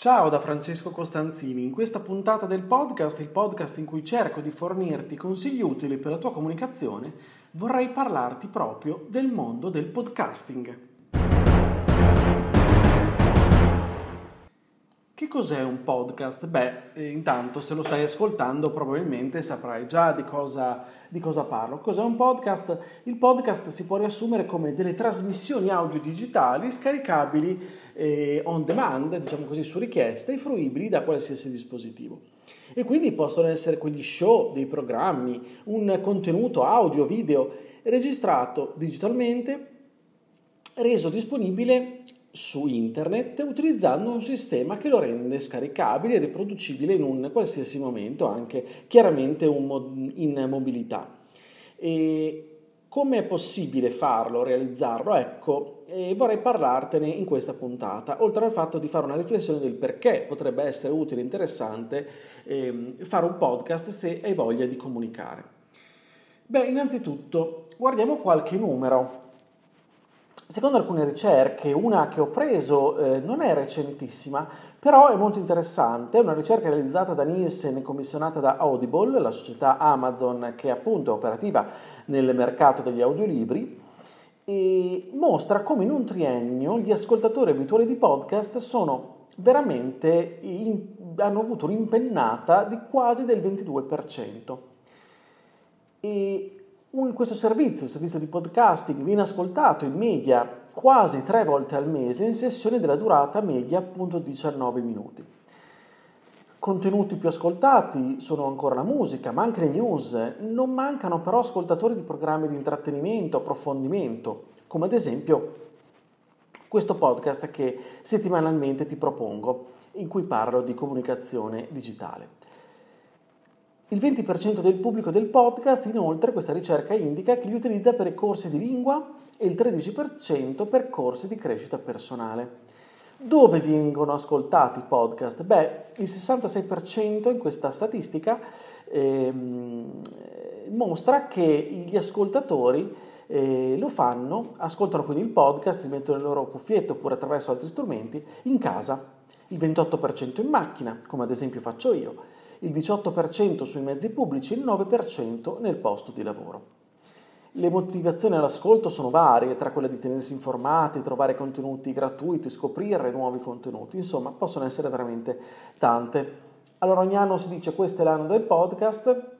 Ciao da Francesco Costanzini, in questa puntata del podcast, il podcast in cui cerco di fornirti consigli utili per la tua comunicazione, vorrei parlarti proprio del mondo del podcasting. Che cos'è un podcast? Beh, eh, intanto se lo stai ascoltando probabilmente saprai già di cosa, di cosa, parlo. Cos'è un podcast? Il podcast si può riassumere come delle trasmissioni audio digitali scaricabili eh, on demand, diciamo così, su richiesta e fruibili da qualsiasi dispositivo. E quindi possono essere quegli show, dei programmi, un contenuto audio, video registrato digitalmente, reso disponibile su internet utilizzando un sistema che lo rende scaricabile e riproducibile in un qualsiasi momento, anche chiaramente in mobilità. E come è possibile farlo, realizzarlo? Ecco, vorrei parlartene in questa puntata, oltre al fatto di fare una riflessione del perché potrebbe essere utile e interessante eh, fare un podcast se hai voglia di comunicare. Beh, innanzitutto guardiamo qualche numero. Secondo alcune ricerche, una che ho preso eh, non è recentissima, però è molto interessante, è una ricerca realizzata da Nielsen e commissionata da Audible, la società Amazon che appunto è operativa nel mercato degli audiolibri e mostra come in un triennio gli ascoltatori abituali di podcast sono veramente in, hanno avuto un'impennata di quasi del 22%. E un, questo servizio, il servizio di podcasting, viene ascoltato in media quasi tre volte al mese in sessioni della durata media appunto 19 minuti. Contenuti più ascoltati sono ancora la musica, ma anche le news. Non mancano però ascoltatori di programmi di intrattenimento, approfondimento, come ad esempio questo podcast che settimanalmente ti propongo, in cui parlo di comunicazione digitale. Il 20% del pubblico del podcast, inoltre, questa ricerca indica che li utilizza per corsi di lingua e il 13% per corsi di crescita personale. Dove vengono ascoltati i podcast? Beh, il 66% in questa statistica ehm, mostra che gli ascoltatori eh, lo fanno, ascoltano quindi il podcast, si mettono il loro cuffietto oppure attraverso altri strumenti in casa, il 28% in macchina, come ad esempio faccio io, il 18% sui mezzi pubblici, il 9% nel posto di lavoro. Le motivazioni all'ascolto sono varie, tra quelle di tenersi informati, trovare contenuti gratuiti, scoprire nuovi contenuti, insomma possono essere veramente tante. Allora ogni anno si dice questo è l'anno del podcast,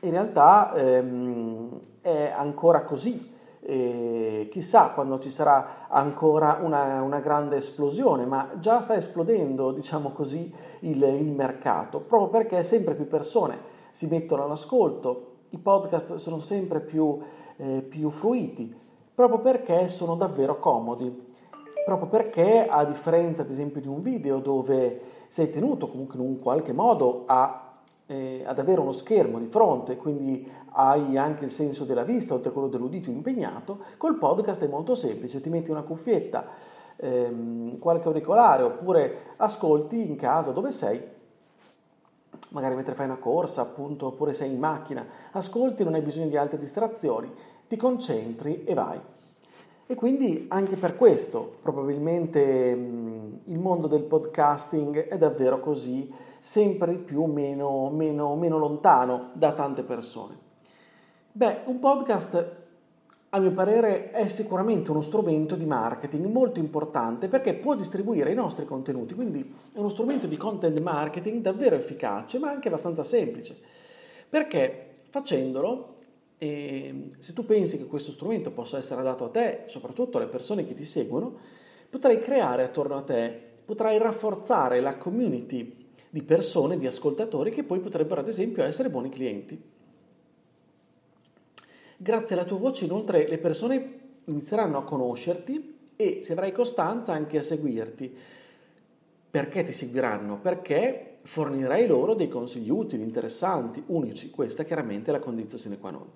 in realtà ehm, è ancora così, e chissà quando ci sarà ancora una, una, grande esplosione, ma già sta esplodendo, diciamo così, il, il mercato, proprio perché sempre più persone si mettono all'ascolto, i podcast sono sempre più, eh, più fruiti, proprio perché sono davvero comodi, proprio perché a differenza ad esempio di un video dove sei tenuto comunque in un qualche modo a, eh, ad avere uno schermo di fronte, quindi hai anche il senso della vista oltre a quello dell'udito impegnato, col podcast è molto semplice, ti metti una cuffietta, ehm, qualche auricolare oppure ascolti in casa dove sei magari mentre fai una corsa, appunto, oppure sei in macchina, ascolti, non hai bisogno di altre distrazioni, ti concentri e vai. E quindi anche per questo probabilmente mh, il mondo del podcasting è davvero così, sempre più meno, meno, meno lontano da tante persone. Beh, un podcast a mio parere è sicuramente uno strumento di marketing molto importante perché può distribuire i nostri contenuti, quindi è uno strumento di content marketing davvero efficace ma anche abbastanza semplice, perché facendolo, eh, se tu pensi che questo strumento possa essere adatto a te, soprattutto alle persone che ti seguono, potrai creare attorno a te, potrai rafforzare la community di persone, di ascoltatori che poi potrebbero ad esempio essere buoni clienti. Grazie alla tua voce inoltre le persone inizieranno a conoscerti e se avrai costanza anche a seguirti. Perché ti seguiranno? Perché fornirei loro dei consigli utili, interessanti, unici. Questa chiaramente è la condizione sine qua non.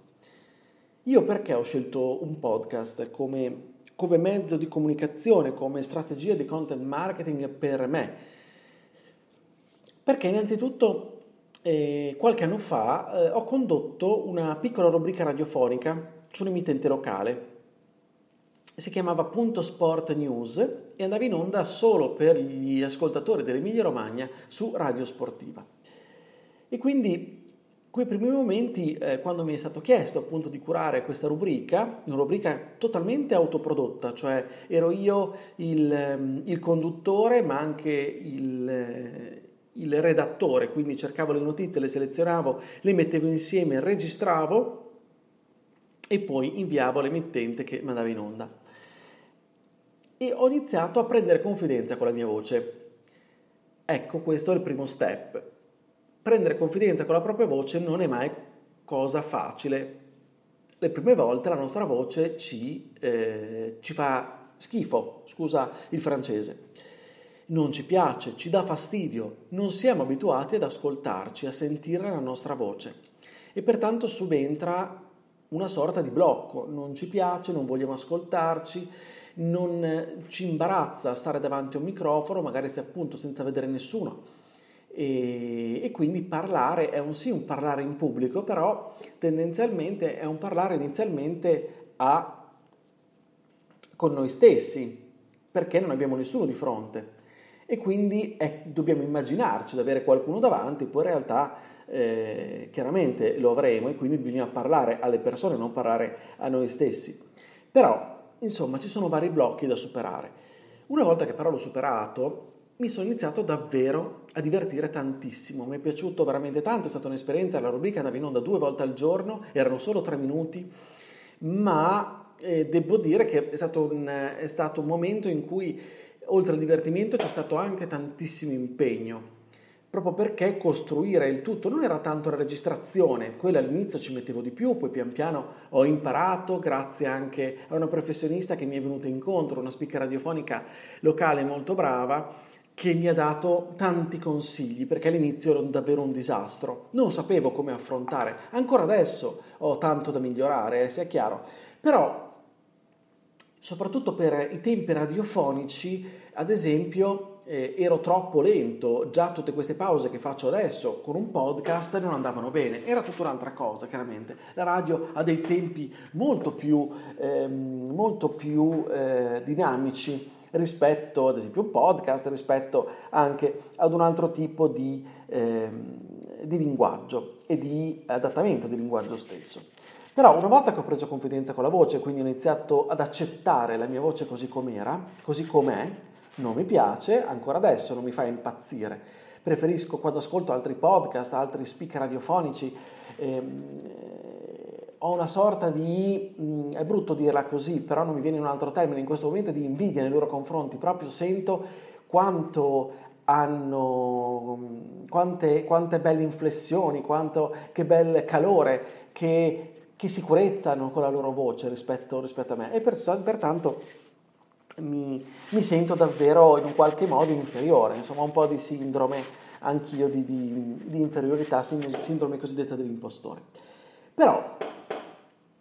Io perché ho scelto un podcast come, come mezzo di comunicazione, come strategia di content marketing per me? Perché innanzitutto eh, qualche anno fa eh, ho condotto una piccola rubrica radiofonica su un emittente locale. Si chiamava Punto Sport News e andava in onda solo per gli ascoltatori dell'Emilia Romagna su Radio Sportiva. E quindi quei primi momenti, eh, quando mi è stato chiesto appunto di curare questa rubrica, una rubrica totalmente autoprodotta, cioè ero io il, ehm, il conduttore ma anche il, eh, il, redattore, quindi cercavo le notizie, le selezionavo, le mettevo insieme, registravo e poi inviavo all'emittente che mandava in onda. E ho iniziato a prendere confidenza con la mia voce. Ecco, questo è il primo step prendere confidenza con la propria voce non è mai cosa facile. Le prime volte la nostra voce ci, eh, ci fa schifo, scusa il francese. Non ci piace, ci dà fastidio, non siamo abituati ad ascoltarci, a sentire la nostra voce. E pertanto subentra una sorta di blocco, non ci piace, non vogliamo ascoltarci, non ci imbarazza stare davanti a un microfono, magari se appunto senza vedere nessuno. E, e, quindi parlare è un sì un parlare in pubblico, però tendenzialmente è un parlare inizialmente a, con noi stessi, perché non abbiamo nessuno di fronte e quindi è, dobbiamo immaginarci di avere qualcuno davanti, poi in realtà eh, chiaramente lo avremo e quindi bisogna parlare alle persone, non parlare a noi stessi. Però, insomma, ci sono vari blocchi da superare. Una volta che però l'ho superato, mi sono iniziato davvero a divertire tantissimo, mi è piaciuto veramente tanto, è stata un'esperienza, la rubrica andava in onda due volte al giorno, erano solo tre minuti, ma eh, devo dire che è stato, un, è stato un momento in cui oltre al divertimento c'è stato anche tantissimo impegno, proprio perché costruire il tutto non era tanto la registrazione, quella all'inizio ci mettevo di più, poi pian piano ho imparato, grazie anche a una professionista che mi è venuta incontro, una speaker radiofonica locale molto brava, che mi ha dato tanti consigli perché all'inizio ero davvero un disastro, non sapevo come affrontare, ancora adesso ho tanto da migliorare, eh, sia chiaro, però soprattutto per i tempi radiofonici, ad esempio, eh, ero troppo lento, già tutte queste pause che faccio adesso con un podcast non andavano bene, era tutta un'altra cosa chiaramente, la radio ha dei tempi molto più, eh, molto più eh, dinamici rispetto ad esempio un podcast, rispetto anche ad un altro tipo di, eh, di linguaggio e di adattamento di linguaggio stesso. Però una volta che ho preso confidenza con la voce, quindi ho iniziato ad accettare la mia voce così com'era, così com'è, non mi piace, ancora adesso non mi fa impazzire. Preferisco quando ascolto altri podcast, altri speaker radiofonici, ehm, ho una sorta di, mh, mm, è brutto dirla così, però non mi viene un altro termine in questo momento, di invidia nei loro confronti, proprio sento quanto hanno, quante, quante belle inflessioni, quanto, che bel calore, che, che sicurezza hanno con la loro voce rispetto, rispetto a me e per, pertanto mi, mi, sento davvero in un qualche modo inferiore, insomma un po' di sindrome anch'io di, di, di inferiorità, sindrome cosiddetta dell'impostore. Però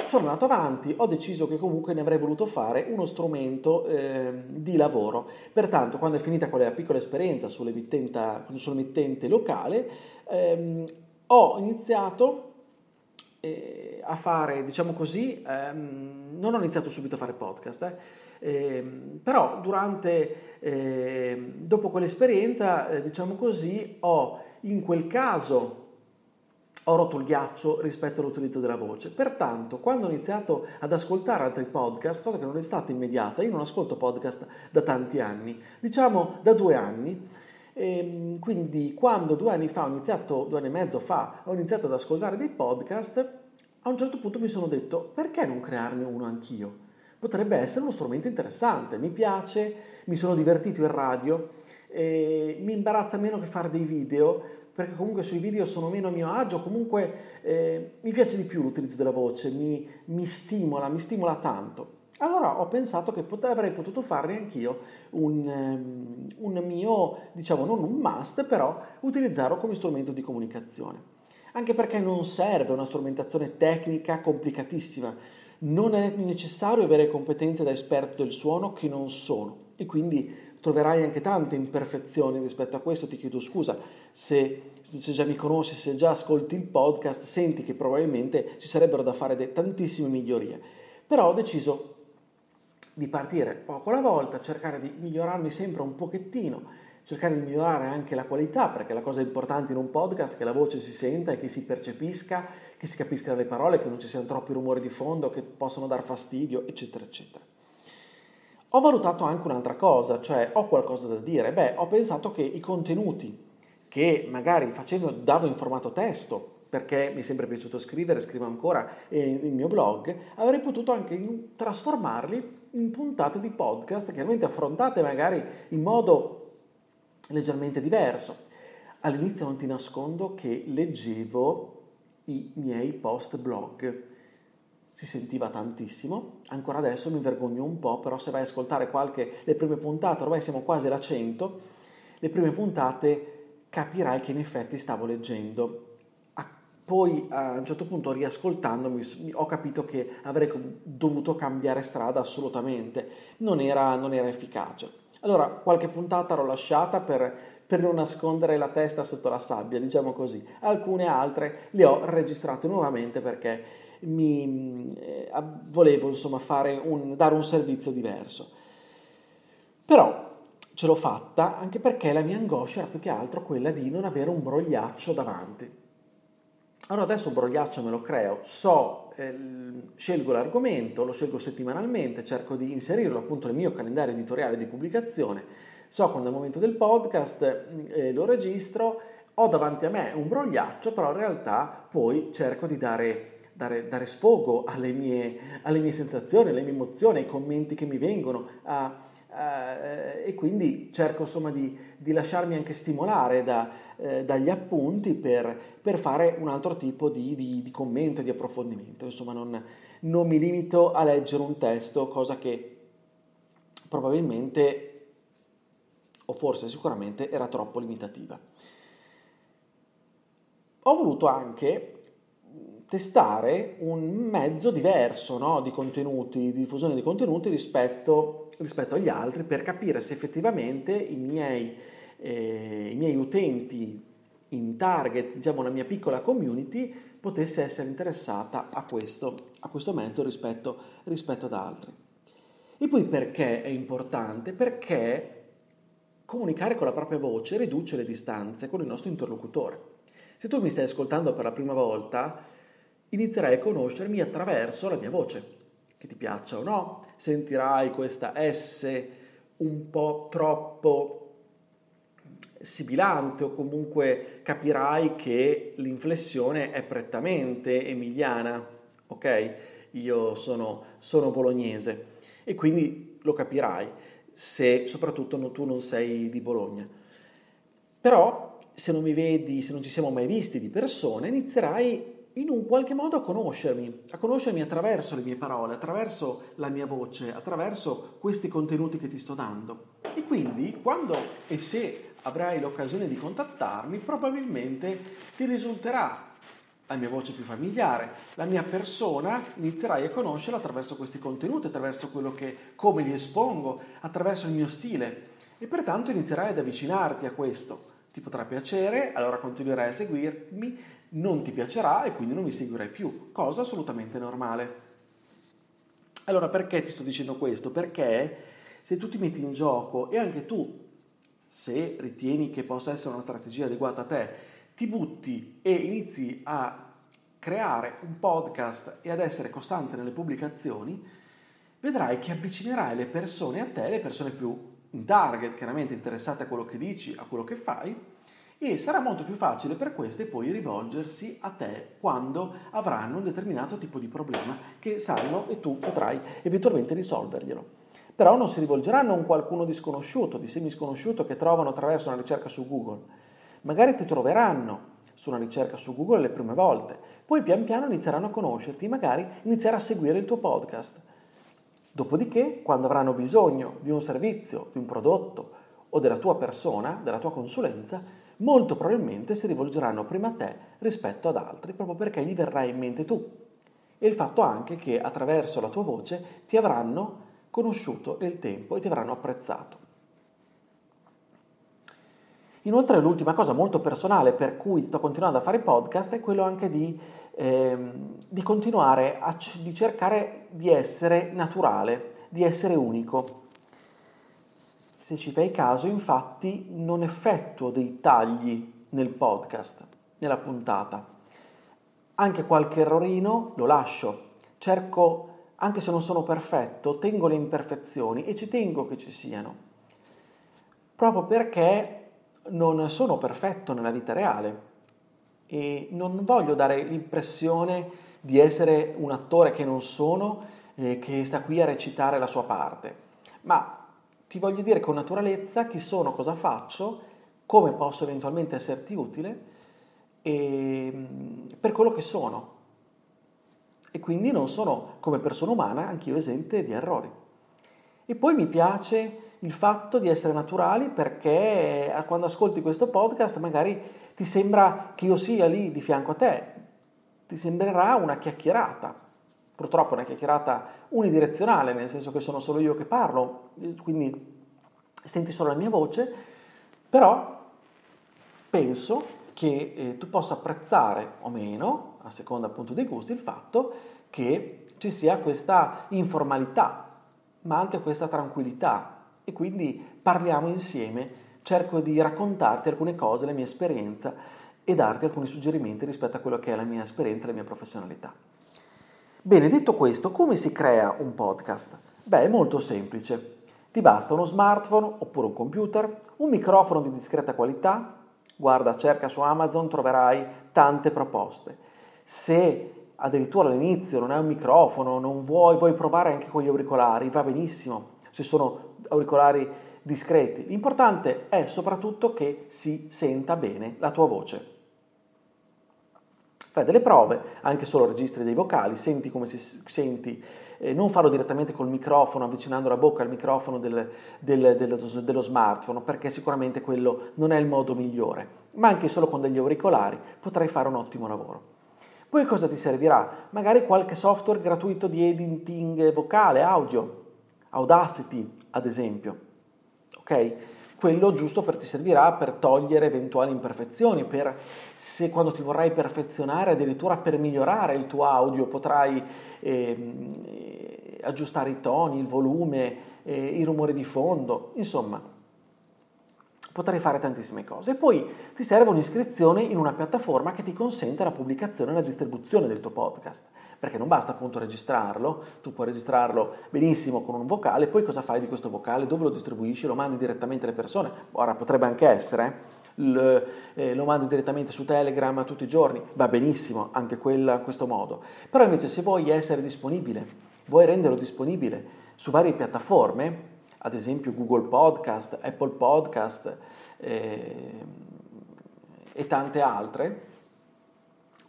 sono andato avanti, ho deciso che comunque ne avrei voluto fare uno strumento eh, di lavoro. Pertanto, quando è finita quella piccola esperienza sull'emittente locale, ehm, ho iniziato eh, a fare, diciamo così, ehm, non ho iniziato subito a fare podcast, eh, ehm, però durante, ehm, dopo quell'esperienza, eh, diciamo così, ho in quel caso ho rotto il ghiaccio rispetto all'utilizzo della voce. Pertanto, quando ho iniziato ad ascoltare altri podcast, cosa che non è stata immediata, io non ascolto podcast da tanti anni, diciamo da due anni, e ehm, quindi quando due anni fa ho iniziato, due anni e mezzo fa, ho iniziato ad ascoltare dei podcast, a un certo punto mi sono detto perché non crearne uno anch'io? Potrebbe essere uno strumento interessante, mi piace, mi sono divertito in radio, mi imbarazza meno che fare dei video, perché comunque sui video sono meno a mio agio, comunque eh, mi piace di più l'utilizzo della voce, mi, mi stimola, mi stimola tanto. Allora ho pensato che pot- avrei potuto farne anch'io un, um, un mio, diciamo non un must, però utilizzarlo come strumento di comunicazione. Anche perché non serve una strumentazione tecnica complicatissima, non è necessario avere competenze da esperto del suono che non sono e quindi troverai anche tante imperfezioni rispetto a questo, ti chiedo scusa se, se, già mi conosci, se già ascolti il podcast, senti che probabilmente ci sarebbero da fare tantissime migliorie. Però ho deciso di partire poco alla volta, cercare di migliorarmi sempre un pochettino, cercare di migliorare anche la qualità, perché la cosa importante in un podcast è che la voce si senta e che si percepisca, che si capiscano le parole, che non ci siano troppi rumori di fondo che possono dar fastidio, eccetera, eccetera. Ho valutato anche un'altra cosa, cioè ho qualcosa da dire. Beh, ho pensato che i contenuti che magari facendo davo in formato testo, perché mi è sempre piaciuto scrivere, scrivo ancora il mio blog, avrei potuto anche trasformarli in puntate di podcast, chiaramente affrontate magari in modo leggermente diverso. All'inizio non ti nascondo che leggevo i miei post blog, si sentiva tantissimo, ancora adesso mi vergogno un po', però se vai a ascoltare qualche, le prime puntate, ormai siamo quasi alla 100, le prime puntate capirai che in effetti stavo leggendo poi a un certo punto riascoltandomi ho capito che avrei dovuto cambiare strada assolutamente, non era, non era efficace. Allora qualche puntata l'ho lasciata per, per, non nascondere la testa sotto la sabbia, diciamo così. Alcune altre le ho registrate nuovamente perché mi, eh, volevo insomma un, dare un servizio diverso. Però ce l'ho fatta anche perché la mia angoscia era più che altro quella di non avere un brogliaccio davanti. Allora adesso un brogliaccio me lo creo, so, eh, scelgo l'argomento, lo scelgo settimanalmente, cerco di inserirlo appunto nel mio calendario editoriale di pubblicazione, so quando è il momento del podcast, eh, lo registro, ho davanti a me un brogliaccio, però in realtà poi cerco di dare, dare, dare sfogo alle mie, alle mie, sensazioni, alle mie emozioni, ai commenti che mi vengono, a, eh, e quindi cerco insomma di, di, lasciarmi anche stimolare da, eh, dagli appunti per, per, fare un altro tipo di, di, di commento, di approfondimento. Insomma, non, non, mi limito a leggere un testo, cosa che probabilmente o forse sicuramente era troppo limitativa. Ho voluto anche testare un mezzo diverso no, di contenuti, di diffusione di contenuti rispetto, rispetto, agli altri per capire se effettivamente i miei, eh, i miei utenti in target, diciamo la mia piccola community, potesse essere interessata a questo, a questo mezzo rispetto, rispetto ad altri. E poi perché è importante? Perché comunicare con la propria voce riduce le distanze con il nostro interlocutore. Se tu mi stai ascoltando per la prima volta, inizierai a conoscermi attraverso la mia voce, che ti piaccia o no, sentirai questa S un po' troppo sibilante o comunque capirai che l'inflessione è prettamente emiliana, ok? Io sono, sono bolognese e quindi lo capirai se soprattutto tu non sei di Bologna. Però se non mi vedi, se non ci siamo mai visti di persona, inizierai in un qualche modo a conoscermi, a conoscermi attraverso le mie parole, attraverso la mia voce, attraverso questi contenuti che ti sto dando. E quindi quando e se avrai l'occasione di contattarmi, probabilmente ti risulterà la mia voce più familiare, la mia persona inizierai a conoscerla attraverso questi contenuti, attraverso quello che, come li espongo, attraverso il mio stile e pertanto inizierai ad avvicinarti a questo. Ti potrà piacere, allora continuerai a seguirmi non ti piacerà e quindi non mi seguirai più, cosa assolutamente normale. Allora perché ti sto dicendo questo? Perché se tu ti metti in gioco e anche tu, se ritieni che possa essere una strategia adeguata a te, ti butti e inizi a creare un podcast e ad essere costante nelle pubblicazioni, vedrai che avvicinerai le persone a te, le persone più in target, chiaramente interessate a quello che dici, a quello che fai, e sarà molto più facile per queste poi rivolgersi a te quando avranno un determinato tipo di problema che sanno e tu potrai eventualmente risolverglielo. Però non si rivolgeranno a un qualcuno di sconosciuto, di semi-sconosciuto che trovano attraverso una ricerca su Google. Magari ti troveranno su una ricerca su Google le prime volte, poi pian piano inizieranno a conoscerti, magari iniziare a seguire il tuo podcast. Dopodiché, quando avranno bisogno di un servizio, di un prodotto o della tua persona, della tua consulenza, molto probabilmente si rivolgeranno prima a te rispetto ad altri, proprio perché gli verrai in mente tu. E il fatto anche che attraverso la tua voce ti avranno conosciuto nel tempo e ti avranno apprezzato. Inoltre l'ultima cosa molto personale per cui sto continuando a fare podcast è quello anche di, ehm, di continuare a c- di cercare di essere naturale, di essere unico. Se ci fai caso, infatti, non effettuo dei tagli nel podcast, nella puntata. Anche qualche errorino lo lascio. Cerco, anche se non sono perfetto, tengo le imperfezioni e ci tengo che ci siano. Proprio perché non sono perfetto nella vita reale e non voglio dare l'impressione di essere un attore che non sono, eh, che sta qui a recitare la sua parte, ma ti voglio dire con naturalezza chi sono, cosa faccio, come posso eventualmente esserti utile e, mm, per quello che sono. E quindi non sono come persona umana anch'io esente di errori. E poi mi piace il fatto di essere naturali perché eh, quando ascolti questo podcast magari ti sembra che io sia lì di fianco a te, ti sembrerà una chiacchierata, purtroppo una chiacchierata unidirezionale, nel senso che sono solo io che parlo, quindi senti solo la mia voce, però penso che eh, tu possa apprezzare o meno, a seconda appunto dei gusti, il fatto che ci sia questa informalità, ma anche questa tranquillità e quindi parliamo insieme, cerco di raccontarti alcune cose, la mia esperienza e darti alcuni suggerimenti rispetto a quello che è la mia esperienza e la mia professionalità. Bene, detto questo, come si crea un podcast? Beh, è molto semplice. Ti basta uno smartphone oppure un computer, un microfono di discreta qualità, guarda, cerca su Amazon, troverai tante proposte. Se addirittura all'inizio non hai un microfono, non vuoi, vuoi provare anche con gli auricolari, va benissimo. Se sono auricolari discreti. L'importante è soprattutto che si senta bene la tua voce. Fai delle prove, anche solo registri dei vocali, senti come si senti, eh, non farlo direttamente col microfono, avvicinando la bocca al microfono del, del, dello, dello smartphone, perché sicuramente quello non è il modo migliore, ma anche solo con degli auricolari potrai fare un ottimo lavoro. Poi cosa ti servirà? Magari qualche software gratuito di editing vocale, audio, Audacity ad esempio, ok? Quello giusto per ti servirà per togliere eventuali imperfezioni, per se quando ti vorrai perfezionare, addirittura per migliorare il tuo audio, potrai eh, aggiustare i toni, il volume, eh, i rumori di fondo, insomma, potrai fare tantissime cose. E poi ti serve un'iscrizione in una piattaforma che ti consente la pubblicazione e la distribuzione del tuo podcast perché non basta appunto registrarlo, tu puoi registrarlo benissimo con un vocale, poi cosa fai di questo vocale, dove lo distribuisci, lo mandi direttamente alle persone, ora potrebbe anche essere, l, eh, lo mandi direttamente su Telegram tutti i giorni, va benissimo anche quella, questo modo, però invece se vuoi essere disponibile, vuoi renderlo disponibile su varie piattaforme, ad esempio Google Podcast, Apple Podcast eh, e tante altre,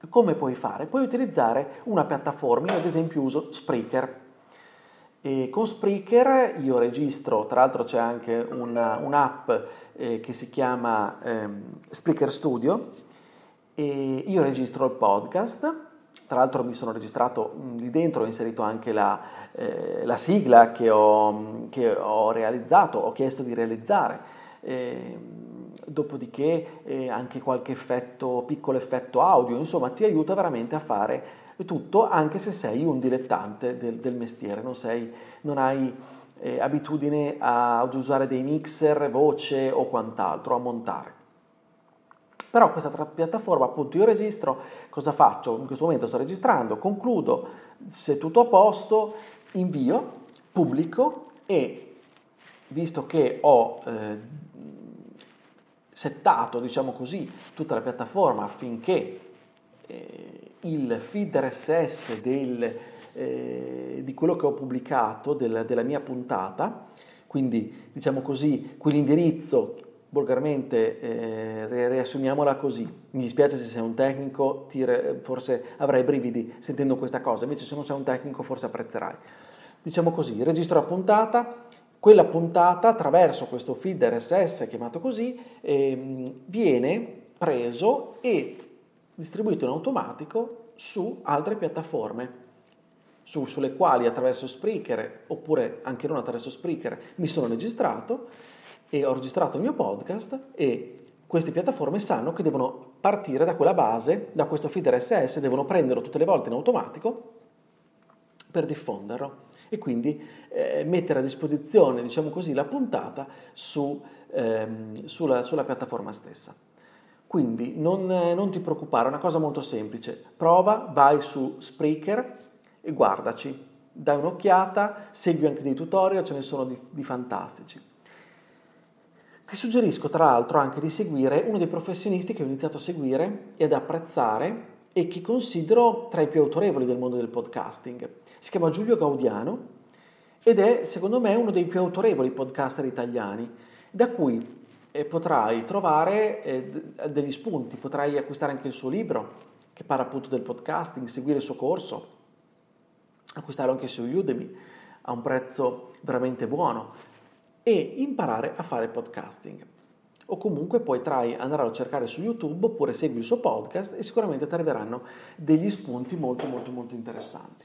come puoi fare? Puoi utilizzare una piattaforma, io ad esempio uso Spreaker. E con Spreaker io registro, tra l'altro c'è anche una, un'app eh, che si chiama eh, Spreaker Studio, e io registro il podcast, tra l'altro mi sono registrato lì dentro, ho inserito anche la, eh, la sigla che ho, che ho, realizzato, ho chiesto di realizzare. Eh, dopodiché eh, anche qualche effetto, piccolo effetto audio, insomma ti aiuta veramente a fare tutto anche se sei un dilettante del, del mestiere, non, sei, non hai eh, abitudine a, ad usare dei mixer, voce o quant'altro, a montare. Però questa piattaforma appunto io registro, cosa faccio? In questo momento sto registrando, concludo, se tutto a posto, invio, pubblico e visto che ho eh, settato, diciamo così, tutta la piattaforma affinché eh, il feed RSS del, eh, di quello che ho pubblicato, del, della mia puntata, quindi diciamo così, quell'indirizzo volgarmente eh, riassumiamola così. Mi dispiace se sei un tecnico, ti, forse avrai brividi sentendo questa cosa, invece se non sei un tecnico forse apprezzerai. diciamo così, registro la puntata, quella puntata attraverso questo feed RSS chiamato così eh, viene preso e distribuito in automatico su altre piattaforme su, sulle quali attraverso Spreaker oppure anche non attraverso Spreaker mi sono registrato e ho registrato il mio podcast e queste piattaforme sanno che devono partire da quella base, da questo feed RSS, devono prenderlo tutte le volte in automatico per diffonderlo e quindi eh, mettere a disposizione, diciamo così, la puntata su, ehm, sulla, sulla, piattaforma stessa. Quindi non, non ti preoccupare, è una cosa molto semplice. Prova, vai su Spreaker e guardaci, dai un'occhiata, segui anche dei tutorial, ce ne sono di, di fantastici. Ti suggerisco tra l'altro anche di seguire uno dei professionisti che ho iniziato a seguire e ad apprezzare e che considero tra i più autorevoli del mondo del podcasting. Si chiama Giulio Gaudiano ed è secondo me uno dei più autorevoli podcaster italiani, da cui eh, potrai trovare eh, degli spunti, potrai acquistare anche il suo libro che parla appunto del podcasting, seguire il suo corso acquistarlo anche su Udemy a un prezzo veramente buono e imparare a fare podcasting. O comunque poi trai, andare a cercare su YouTube oppure segui il suo podcast e sicuramente ti arriveranno degli spunti molto molto molto interessanti.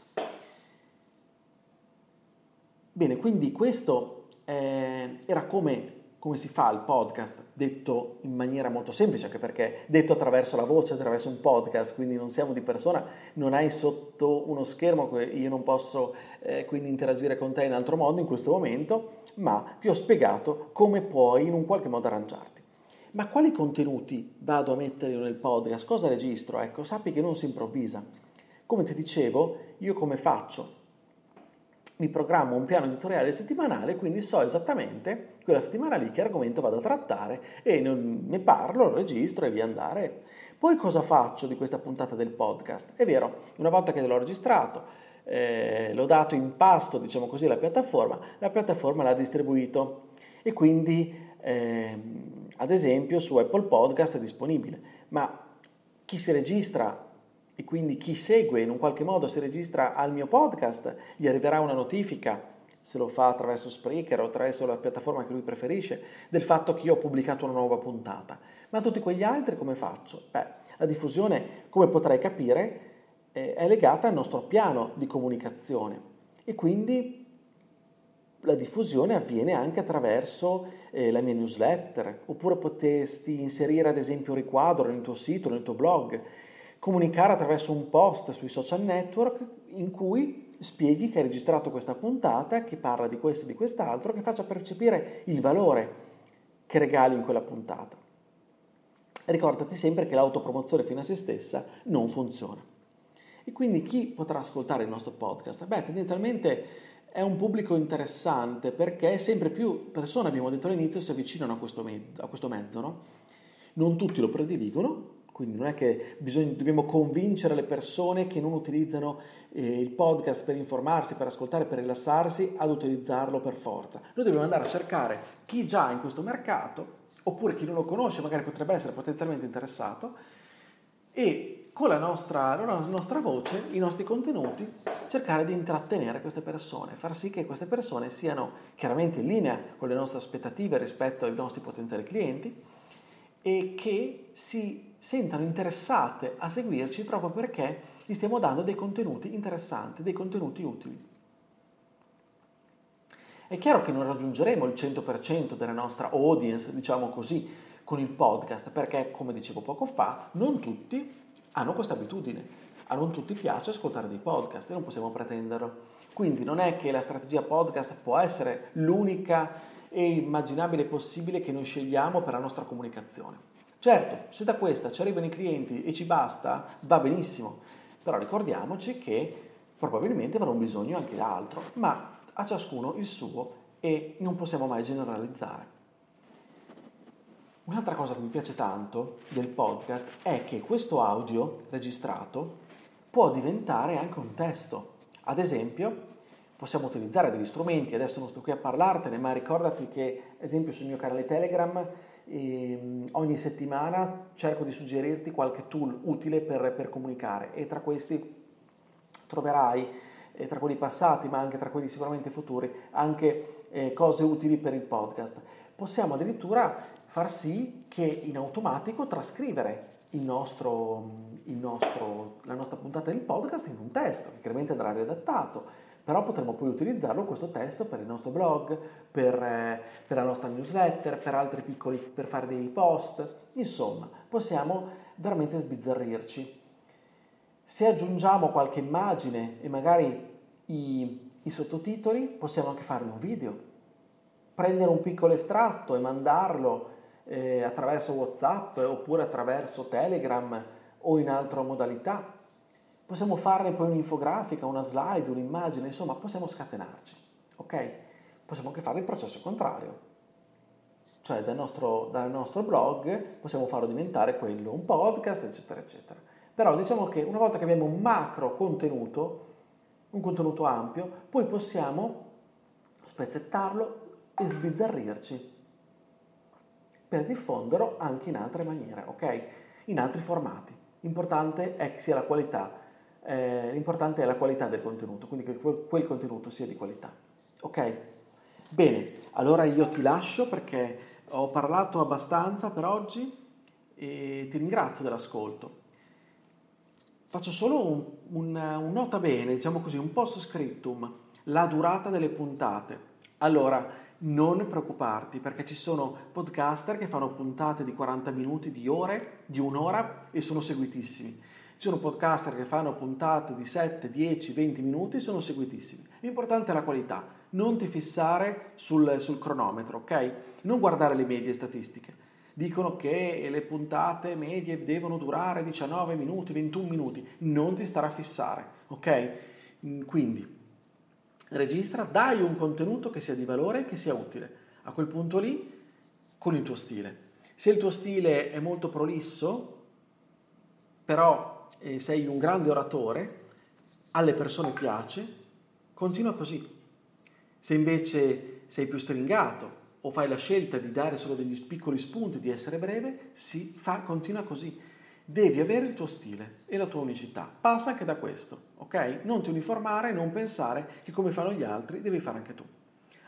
Bene, quindi questo eh, era come come si fa il podcast, detto in maniera molto semplice, anche perché detto attraverso la voce, attraverso un podcast, quindi non siamo di persona, non hai sotto uno schermo, io non posso eh, quindi interagire con te in altro modo in questo momento, ma ti ho spiegato come puoi in un qualche modo arrangiarti. Ma quali contenuti vado a mettere nel podcast? Cosa registro? Ecco, sappi che non si improvvisa. Come ti dicevo, io come faccio? Mi programmo un piano editoriale settimanale, quindi so esattamente quella settimana lì che argomento vado a trattare e ne parlo, lo registro e via andare. Poi cosa faccio di questa puntata del podcast? È vero, una volta che l'ho registrato, eh, l'ho dato in pasto, diciamo così, alla piattaforma, la piattaforma l'ha distribuito e quindi, eh, ad esempio, su Apple Podcast è disponibile. Ma chi si registra e quindi chi segue in un qualche modo si registra al mio podcast, gli arriverà una notifica, se lo fa attraverso Spreaker o attraverso la piattaforma che lui preferisce, del fatto che io ho pubblicato una nuova puntata. Ma tutti quegli altri come faccio? Beh, la diffusione, come potrai capire, eh, è legata al nostro piano di comunicazione e quindi la diffusione avviene anche attraverso eh, la mia newsletter, oppure potresti inserire ad esempio un riquadro nel tuo sito, nel tuo blog, comunicare attraverso un post sui social network in cui spieghi che hai registrato questa puntata, che parla di questo e di quest'altro, che faccia percepire il valore che regali in quella puntata. Ricordati sempre che l'autopromozione fino a se stessa non funziona. E quindi chi potrà ascoltare il nostro podcast? Beh, tendenzialmente è un pubblico interessante perché sempre più persone, abbiamo detto all'inizio, si avvicinano a questo, me- a questo mezzo. No? Non tutti lo prediligono, quindi non è che bisogna, dobbiamo convincere le persone che non utilizzano eh, il podcast per informarsi, per ascoltare, per rilassarsi, ad utilizzarlo per forza. Noi dobbiamo andare a cercare chi già in questo mercato, oppure chi non lo conosce, magari potrebbe essere potenzialmente interessato, e con la nostra, la nostra voce, i nostri contenuti, cercare di intrattenere queste persone, far sì che queste persone siano chiaramente in linea con le nostre aspettative rispetto ai nostri potenziali clienti e che si sentano interessate a seguirci proprio perché gli stiamo dando dei contenuti interessanti, dei contenuti utili. È chiaro che non raggiungeremo il 100% della nostra audience, diciamo così, con il podcast, perché come dicevo poco fa, non tutti hanno questa abitudine, a non tutti piace ascoltare dei podcast e non possiamo pretenderlo. Quindi non è che la strategia podcast può essere l'unica e immaginabile possibile che noi scegliamo per la nostra comunicazione. Certo, se da questa ci arrivano i clienti e ci basta, va benissimo, però ricordiamoci che probabilmente avrà un bisogno anche d'altro, ma a ciascuno il suo e non possiamo mai generalizzare. Un'altra cosa che mi piace tanto del podcast è che questo audio registrato può diventare anche un testo. Ad esempio, possiamo utilizzare degli strumenti, adesso non sto qui a parlartene, ma ricordati che, ad esempio, sul mio canale Telegram ehm, ogni settimana cerco di suggerirti qualche tool utile per, per comunicare. E tra questi troverai eh, tra quelli passati, ma anche tra quelli sicuramente futuri, anche eh, cose utili per il podcast. Possiamo addirittura far sì che in automatico trascrivere il nostro, il nostro, la nostra puntata del podcast in un testo, che chiaramente andrà redattato, però potremo poi utilizzarlo questo testo per il nostro blog, per, eh, per, la nostra newsletter, per altri piccoli, per fare dei post, insomma, possiamo veramente sbizzarrirci. Se aggiungiamo qualche immagine e magari i, i sottotitoli, possiamo anche fare un video, prendere un piccolo estratto e mandarlo eh, attraverso WhatsApp oppure attraverso Telegram o in altra modalità. Possiamo fare poi un'infografica, una slide, un'immagine, insomma, possiamo scatenarci, ok? Possiamo anche fare il processo contrario, cioè dal nostro, dal nostro blog possiamo farlo diventare quello un podcast, eccetera, eccetera. Però diciamo che una volta che abbiamo un macro contenuto, un contenuto ampio, poi possiamo spezzettarlo e sbizzarrirci per diffonderlo anche in altre maniere, ok? In altri formati. L'importante è che sia la qualità, eh, l'importante è la qualità del contenuto, quindi che quel, quel contenuto sia di qualità, ok? Bene, allora io ti lascio perché ho parlato abbastanza per oggi e ti ringrazio dell'ascolto. Faccio solo un, un, un nota bene, diciamo così, un post scriptum, la durata delle puntate. Allora, non preoccuparti perché ci sono podcaster che fanno puntate di 40 minuti, di ore, di un'ora e sono seguitissimi. Ci sono podcaster che fanno puntate di 7, 10, 20 minuti e sono seguitissimi. L'importante è la qualità, non ti fissare sul, sul cronometro, ok? Non guardare le medie statistiche. Dicono che le puntate medie devono durare 19 minuti, 21 minuti. Non ti starà a fissare, ok? Quindi registra, dai un contenuto che sia di valore e che sia utile. A quel punto lì, con il tuo stile. Se il tuo stile è molto prolisso, però eh, sei un grande oratore, alle persone piace, continua così. Se invece sei più stringato o fai la scelta di dare solo degli piccoli spunti, di essere breve, si fa, continua così. Devi avere il tuo stile e la tua unicità. Passa anche da questo, ok? Non ti uniformare, non pensare che come fanno gli altri devi fare anche tu.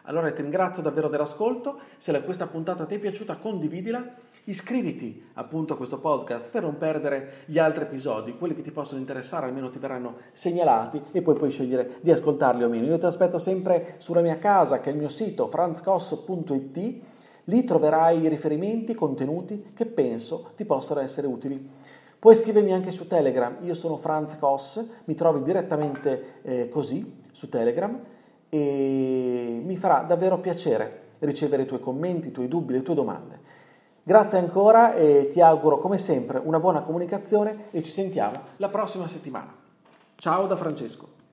Allora ti ringrazio davvero dell'ascolto, se questa puntata ti è piaciuta condividila, iscriviti appunto a questo podcast per non perdere gli altri episodi, quelli che ti possono interessare almeno ti verranno segnalati e poi puoi scegliere di ascoltarli o meno. Io ti aspetto sempre sulla mia casa che è il mio sito franzcosso.it, lì troverai riferimenti, contenuti che penso ti possano essere utili. Puoi scrivermi anche su Telegram, io sono Franz Koss, mi trovi direttamente eh, così su Telegram e mi farà davvero piacere ricevere i tuoi commenti, i tuoi dubbi, le tue domande. Grazie ancora e ti auguro come sempre una buona comunicazione e ci sentiamo la prossima settimana. Ciao da Francesco.